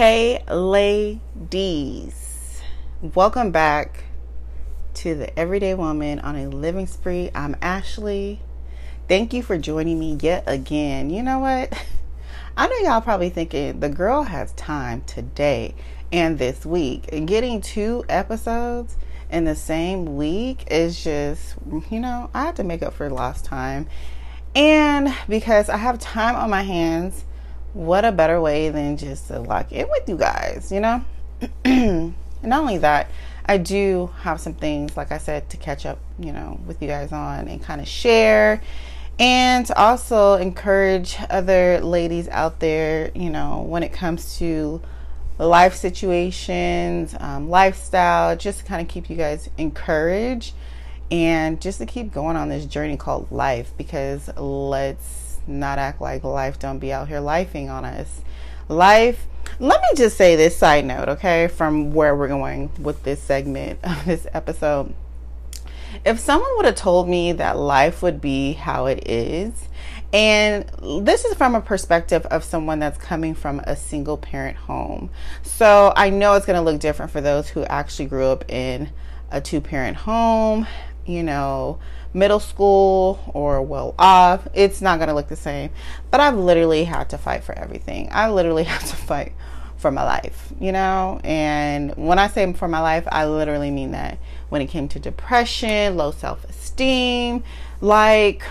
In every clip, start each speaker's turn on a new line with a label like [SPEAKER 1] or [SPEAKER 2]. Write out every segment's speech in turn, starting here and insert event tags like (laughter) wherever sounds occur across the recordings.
[SPEAKER 1] Hey, ladies, welcome back to the Everyday Woman on a Living Spree. I'm Ashley. Thank you for joining me yet again. You know what? (laughs) I know y'all probably thinking the girl has time today and this week. Getting two episodes in the same week is just, you know, I have to make up for lost time. And because I have time on my hands, what a better way than just to lock in with you guys, you know? (clears throat) and not only that, I do have some things, like I said, to catch up, you know, with you guys on and kind of share and to also encourage other ladies out there, you know, when it comes to life situations, um, lifestyle, just to kind of keep you guys encouraged and just to keep going on this journey called life because let's not act like life don't be out here lifing on us. Life, let me just say this side note, okay, from where we're going with this segment (laughs) of this episode. If someone would have told me that life would be how it is, and this is from a perspective of someone that's coming from a single parent home. So I know it's going to look different for those who actually grew up in a two parent home, you know, middle school or well off. It's not going to look the same. But I've literally had to fight for everything. I literally (laughs) had to fight for my life, you know? And when I say for my life, I literally mean that when it came to depression, low self esteem, like,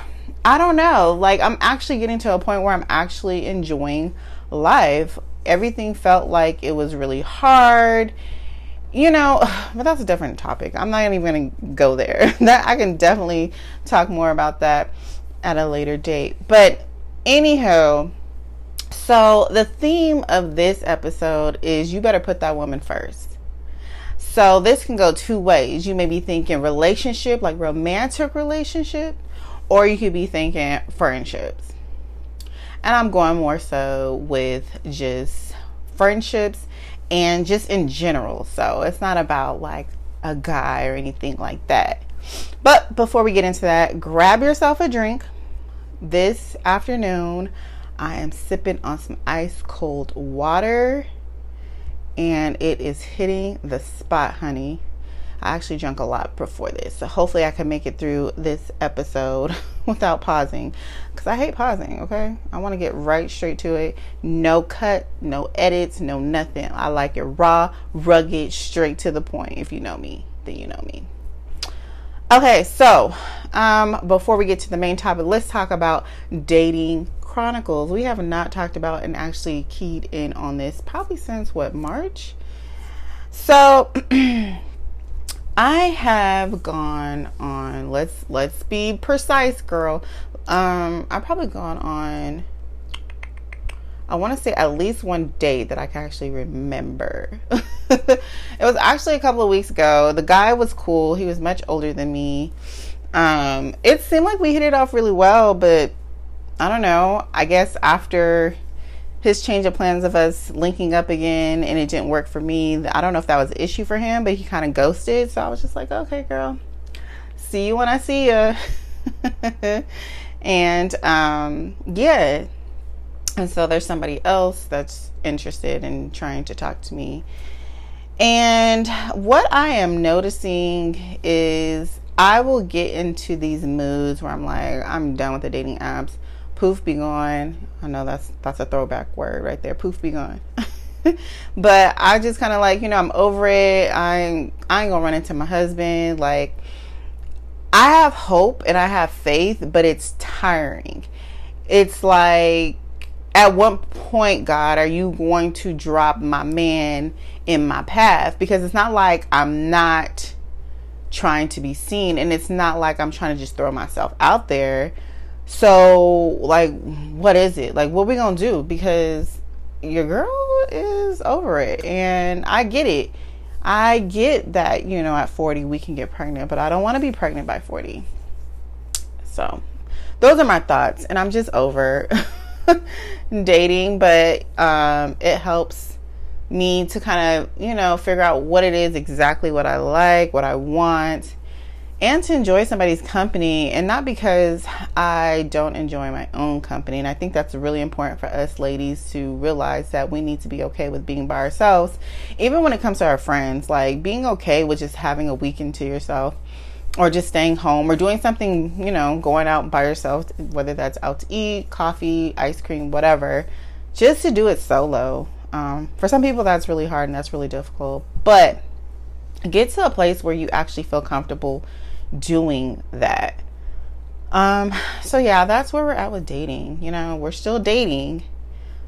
[SPEAKER 1] I don't know. Like, I'm actually getting to a point where I'm actually enjoying life. Everything felt like it was really hard, you know, (sighs) but that's a different topic. I'm not even going to go there. (laughs) that I can definitely talk more about that at a later date. But anyhow, so the theme of this episode is you better put that woman first. So this can go two ways. You may be thinking relationship, like romantic relationship, or you could be thinking friendships. And I'm going more so with just friendships and just in general. So it's not about like a guy or anything like that. But before we get into that, grab yourself a drink. This afternoon, I am sipping on some ice cold water and it is hitting the spot, honey. I actually drank a lot before this, so hopefully I can make it through this episode (laughs) without pausing because I hate pausing, okay? I want to get right straight to it. No cut, no edits, no nothing. I like it raw, rugged, straight to the point. If you know me, then you know me. Okay, so um, before we get to the main topic, let's talk about dating chronicles. We have not talked about and actually keyed in on this probably since what March. So (clears throat) I have gone on let's let's be precise, girl. Um I've probably gone on I want to say at least one date that I can actually remember. (laughs) it was actually a couple of weeks ago. The guy was cool. He was much older than me. Um, it seemed like we hit it off really well, but I don't know. I guess after his change of plans of us linking up again and it didn't work for me. I don't know if that was an issue for him, but he kind of ghosted. So I was just like, okay, girl, see you when I see you. (laughs) and um, yeah. And so there's somebody else that's interested in trying to talk to me. And what I am noticing is I will get into these moods where I'm like, I'm done with the dating apps poof be gone. I know that's that's a throwback word right there. Poof be gone. (laughs) but I just kind of like, you know, I'm over it. I I ain't gonna run into my husband. Like, I have hope and I have faith, but it's tiring. It's like, at what point, God, are you going to drop my man in my path? Because it's not like I'm not trying to be seen, and it's not like I'm trying to just throw myself out there so, like, what is it? Like, what we gonna do? Because your girl is over it, and I get it. I get that you know at 40 we can get pregnant, but I don't want to be pregnant by 40. So, those are my thoughts, and I'm just over (laughs) dating, but um, it helps me to kind of you know figure out what it is exactly what I like, what I want and to enjoy somebody's company and not because I don't enjoy my own company. And I think that's really important for us ladies to realize that we need to be okay with being by ourselves, even when it comes to our friends. Like being okay with just having a weekend to yourself or just staying home or doing something, you know, going out by yourself, whether that's out to eat, coffee, ice cream, whatever, just to do it solo. Um, for some people, that's really hard and that's really difficult. But get to a place where you actually feel comfortable doing that. Um, so yeah, that's where we're at with dating. You know, we're still dating.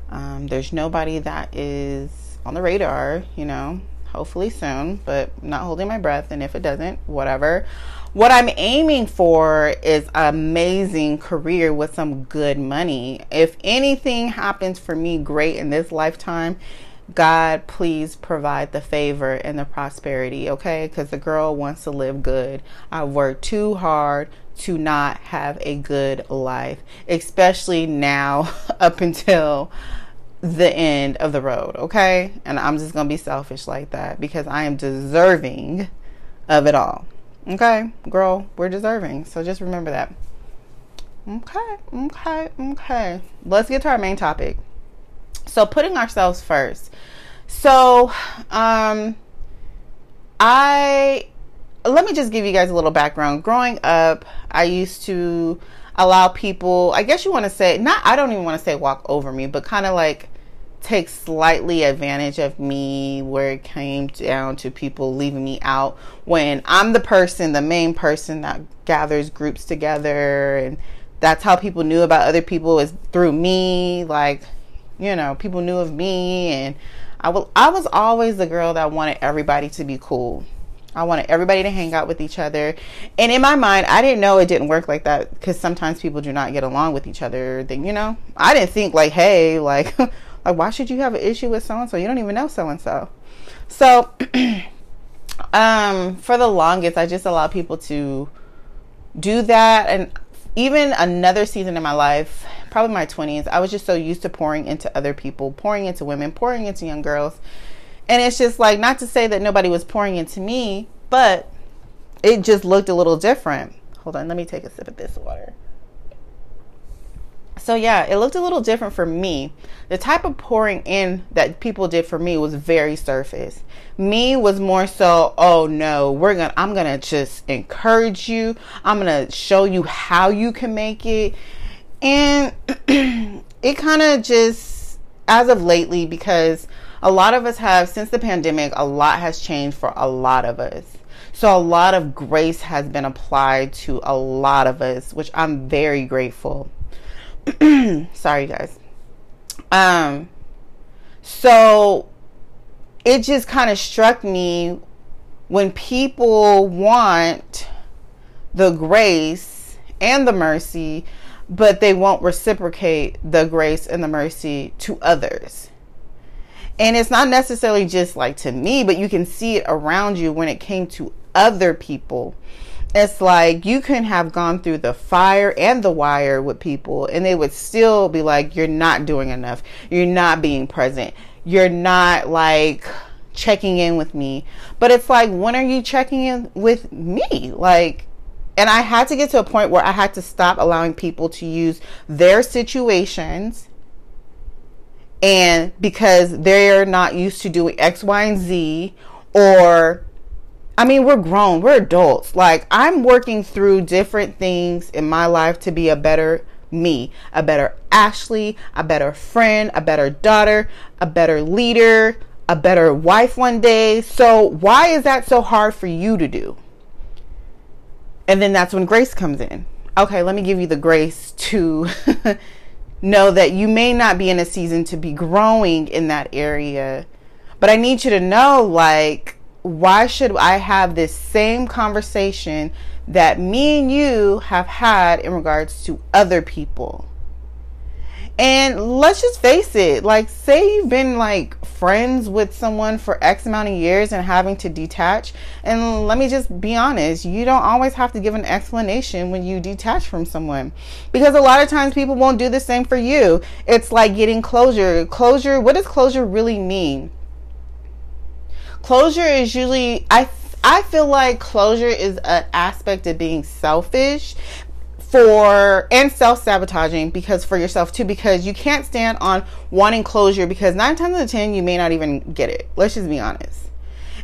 [SPEAKER 1] Um, there's nobody that is on the radar, you know, hopefully soon, but not holding my breath. And if it doesn't, whatever. What I'm aiming for is amazing career with some good money. If anything happens for me great in this lifetime, God, please provide the favor and the prosperity, okay? Because the girl wants to live good. I worked too hard to not have a good life, especially now (laughs) up until the end of the road, okay? And I'm just gonna be selfish like that because I am deserving of it all, okay? Girl, we're deserving, so just remember that. Okay, okay, okay. Let's get to our main topic. So, putting ourselves first. So, um, I let me just give you guys a little background. Growing up, I used to allow people, I guess you want to say, not, I don't even want to say walk over me, but kind of like take slightly advantage of me where it came down to people leaving me out when I'm the person, the main person that gathers groups together. And that's how people knew about other people is through me. Like, you know, people knew of me. And I, will, I was always the girl that wanted everybody to be cool I wanted everybody to hang out with each other. And in my mind, I didn't know it didn't work like that because sometimes people do not get along with each other. Then, you know, I didn't think like, hey, like, (laughs) like why should you have an issue with so and so? You don't even know so and so. So, um, for the longest, I just allowed people to do that. And even another season in my life, probably my 20s, I was just so used to pouring into other people, pouring into women, pouring into young girls and it's just like, not to say that nobody was pouring into me, but it just looked a little different. Hold on, let me take a sip of this water. So, yeah, it looked a little different for me. The type of pouring in that people did for me was very surface. Me was more so, oh no, we're gonna, I'm gonna just encourage you. I'm gonna show you how you can make it. And (clears throat) it kind of just, as of lately, because a lot of us have, since the pandemic, a lot has changed for a lot of us. So a lot of grace has been applied to a lot of us, which I'm very grateful. (clears throat) Sorry, guys. Um, so it just kind of struck me when people want the grace and the mercy, but they won't reciprocate the grace and the mercy to others. And it's not necessarily just like to me, but you can see it around you when it came to other people. It's like you can have gone through the fire and the wire with people, and they would still be like, You're not doing enough. You're not being present. You're not like checking in with me. But it's like, when are you checking in with me? Like, and I had to get to a point where I had to stop allowing people to use their situations and because they're not used to doing X, Y, and Z, or I mean, we're grown, we're adults. Like, I'm working through different things in my life to be a better me, a better Ashley, a better friend, a better daughter, a better leader, a better wife one day. So, why is that so hard for you to do? And then that's when grace comes in. Okay, let me give you the grace to (laughs) know that you may not be in a season to be growing in that area. But I need you to know like, why should I have this same conversation that me and you have had in regards to other people? And let's just face it, like, say you've been like friends with someone for X amount of years and having to detach. And let me just be honest, you don't always have to give an explanation when you detach from someone because a lot of times people won't do the same for you. It's like getting closure. Closure, what does closure really mean? Closure is usually, I I feel like closure is an aspect of being selfish for and self-sabotaging because for yourself too because you can't stand on wanting closure because nine times out of ten you may not even get it. Let's just be honest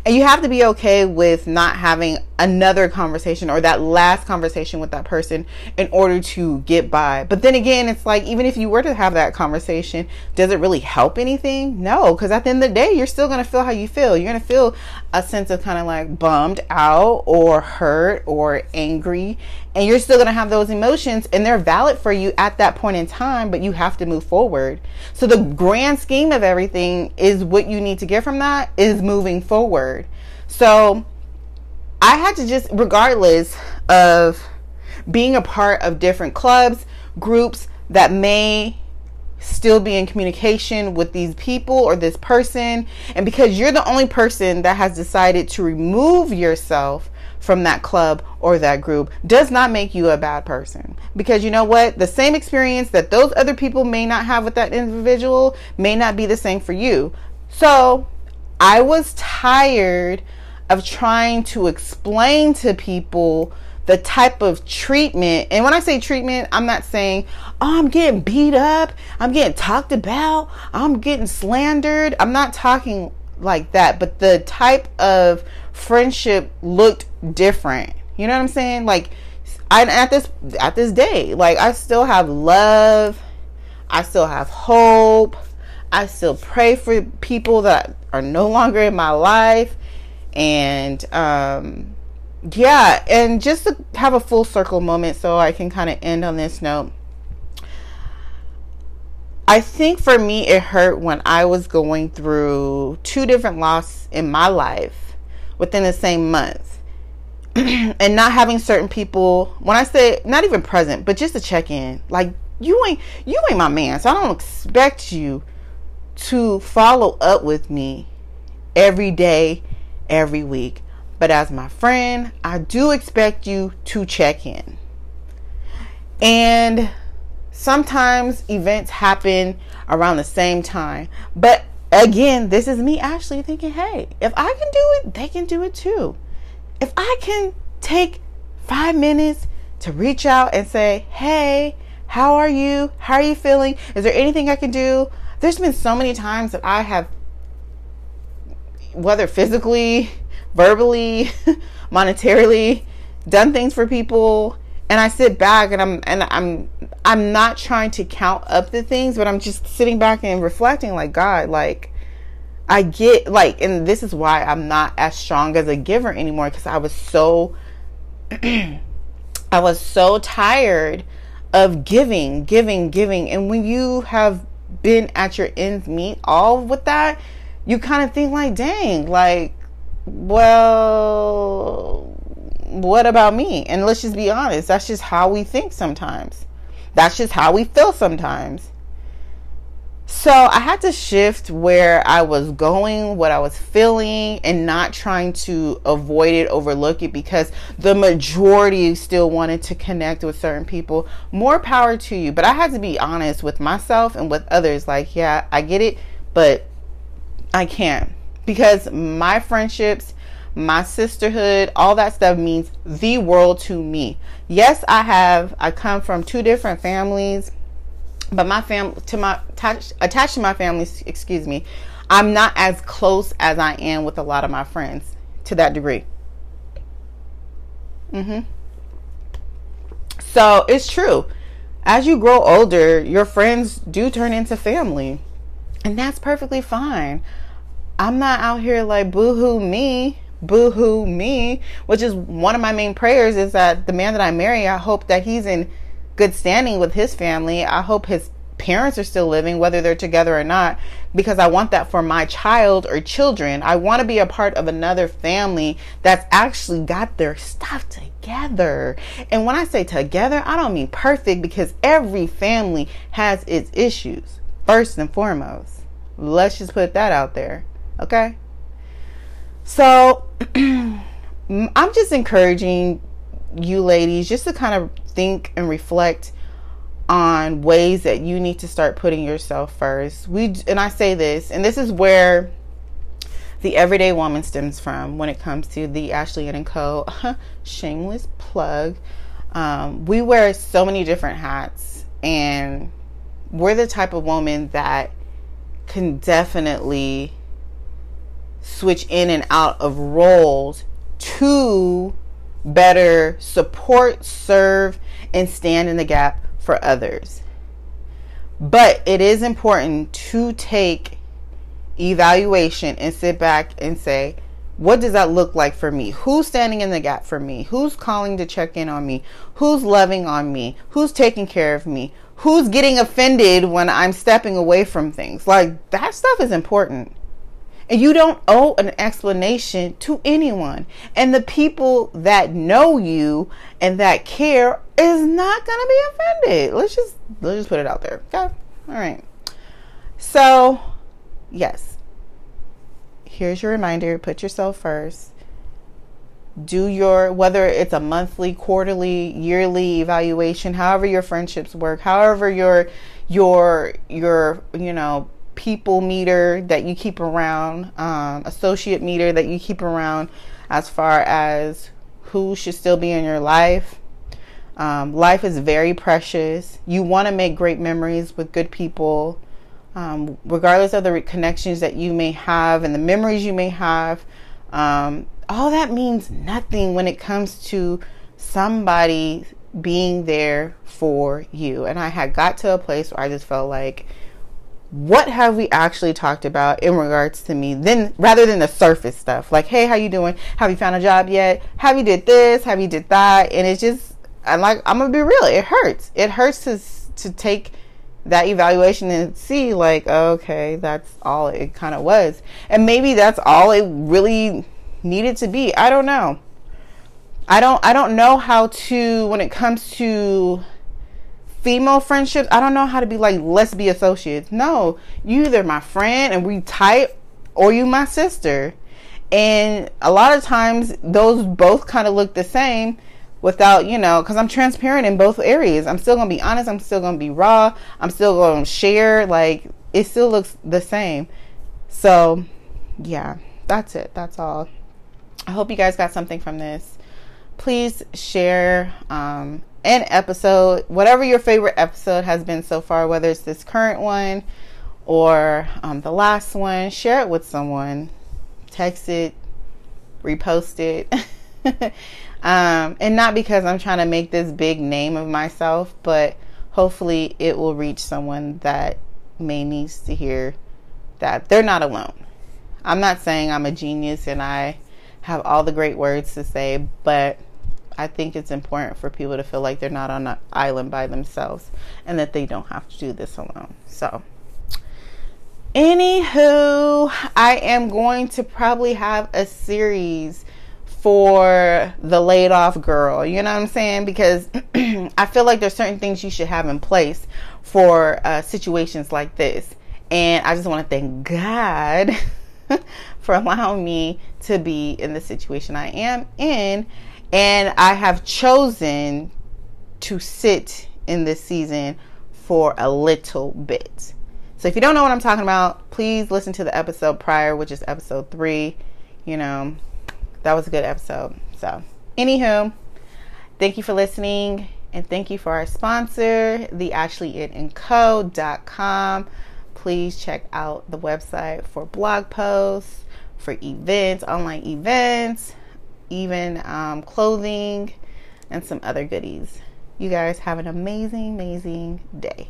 [SPEAKER 1] and you have to be okay with not having another conversation or that last conversation with that person in order to get by. But then again, it's like even if you were to have that conversation, does it really help anything? No, because at the end of the day, you're still going to feel how you feel. You're going to feel a sense of kind of like bummed out or hurt or angry. And you're still going to have those emotions and they're valid for you at that point in time, but you have to move forward. So the grand scheme of everything is what you need to get from that is moving forward. So I had to just, regardless of being a part of different clubs, groups that may still be in communication with these people or this person, and because you're the only person that has decided to remove yourself from that club or that group does not make you a bad person. Because you know what? The same experience that those other people may not have with that individual may not be the same for you. So I was tired of trying to explain to people the type of treatment. And when I say treatment, I'm not saying, oh, I'm getting beat up, I'm getting talked about, I'm getting slandered. I'm not talking like that, but the type of friendship looked different. You know what I'm saying? Like I at this at this day, like I still have love. I still have hope. I still pray for people that are no longer in my life. And um yeah, and just to have a full circle moment so I can kind of end on this note. I think for me, it hurt when I was going through two different losses in my life within the same month. (clears throat) and not having certain people, when I say not even present, but just to check in, like you ain't you ain't my man, so I don't expect you to follow up with me every day, every week. But as my friend, I do expect you to check in. And sometimes events happen around the same time. But again, this is me actually thinking, hey, if I can do it, they can do it too. If I can take five minutes to reach out and say, hey, how are you? How are you feeling? Is there anything I can do? There's been so many times that I have, whether physically, verbally, (laughs) monetarily, done things for people and I sit back and I'm and I'm I'm not trying to count up the things, but I'm just sitting back and reflecting like God, like I get like and this is why I'm not as strong as a giver anymore because I was so (clears throat) I was so tired of giving, giving, giving. And when you have been at your ends meet all with that, you kind of think like, dang, like well what about me? And let's just be honest, that's just how we think sometimes. That's just how we feel sometimes. So I had to shift where I was going, what I was feeling, and not trying to avoid it, overlook it, because the majority still wanted to connect with certain people. More power to you. But I had to be honest with myself and with others. Like, yeah, I get it, but I can't. Because my friendships my sisterhood, all that stuff means the world to me. Yes, I have, I come from two different families, but my family, to my, attached, attached to my family, excuse me, I'm not as close as I am with a lot of my friends to that degree. Mm-hmm. So it's true. As you grow older, your friends do turn into family. And that's perfectly fine. I'm not out here like boohoo me boohoo me, which is one of my main prayers is that the man that I marry, I hope that he's in good standing with his family. I hope his parents are still living, whether they're together or not, because I want that for my child or children. I want to be a part of another family that's actually got their stuff together. And when I say together, I don't mean perfect because every family has its issues, first and foremost. Let's just put that out there. Okay? So (clears throat) I'm just encouraging you ladies just to kind of think and reflect on ways that you need to start putting yourself first. We and I say this, and this is where the everyday woman stems from when it comes to the Ashley and Co. (laughs) shameless plug. Um, we wear so many different hats, and we're the type of woman that can definitely switch in and out of roles to better support, serve, and stand in the gap for others. But it is important to take evaluation and sit back and say, what does that look like for me? Who's standing in the gap for me? Who's calling to check in on me? Who's loving on me? Who's taking care of me? Who's getting offended when I'm stepping away from things? Like that stuff is important. And you don't owe an explanation to anyone. And the people that know you and that care is not going to be offended. Let's just let's just put it out there. Okay? All right. So, yes. Here's your reminder, put yourself first. Do your whether it's a monthly, quarterly, yearly evaluation, however your friendships work, however your your your you know people meter that you keep around, um, associate meter that you keep around, as far as who should still be in your life. Um, life is very precious. You want to make great memories with good people, um, regardless of the connections that you may have and the memories you may have. Um, all that means nothing when it comes to somebody being there for you. And I had got to a place where I just felt like, what have we actually talked about in regards to me? Then rather than the surface stuff like hey how you doing? Have you found a job yet? Have you did this? Have you did that? And it's just i'm like i'm gonna be real it hurts. It hurts to to take that evaluation and see like okay that's all it kind of was. And maybe that's all it really needed to be. I don't know. I don't i don't know how to when it comes to female friendships, I don't know how to be like, let's be associates. No, you either my friend and we tight or you my sister. And a lot of times those both kind of look the same without, you know, because I'm transparent in both areas. I'm still going to be honest. I'm still going to be raw. I'm still going to share. Like, it still looks the same. So, yeah, that's it. That's all. I hope you guys got something from this. Please share um, an episode, whatever your favorite episode has been so far, whether it's this current one or um, the last one, share it with someone, text it, repost it. (laughs) um, and not because I'm trying to make this big name of myself, but hopefully it will reach someone that may needs to hear that they're not alone. I'm not saying I'm a genius and I have all the great words to say, but I think it's important for people to feel like they're not on an island by themselves and that they don't have to do this alone. So, anywho, I am going to probably have a series for the laid off girl. You know what I'm saying? Because (clears throat) I feel like there's certain things you should have in place for uh, situations like this. And I just want to thank God (laughs) for allowing me to be in the situation I am in and I have chosen to sit in this season for a little bit. So if you don't know what I'm talking about, please listen to the episode prior, which is episode three. You know, that was a good episode. So, anywho, thank you for listening and thank you for our sponsor, the AshleyItandCo.com. Please check out the website for blog posts, for events, online events, even um, clothing and some other goodies. You guys have an amazing, amazing day.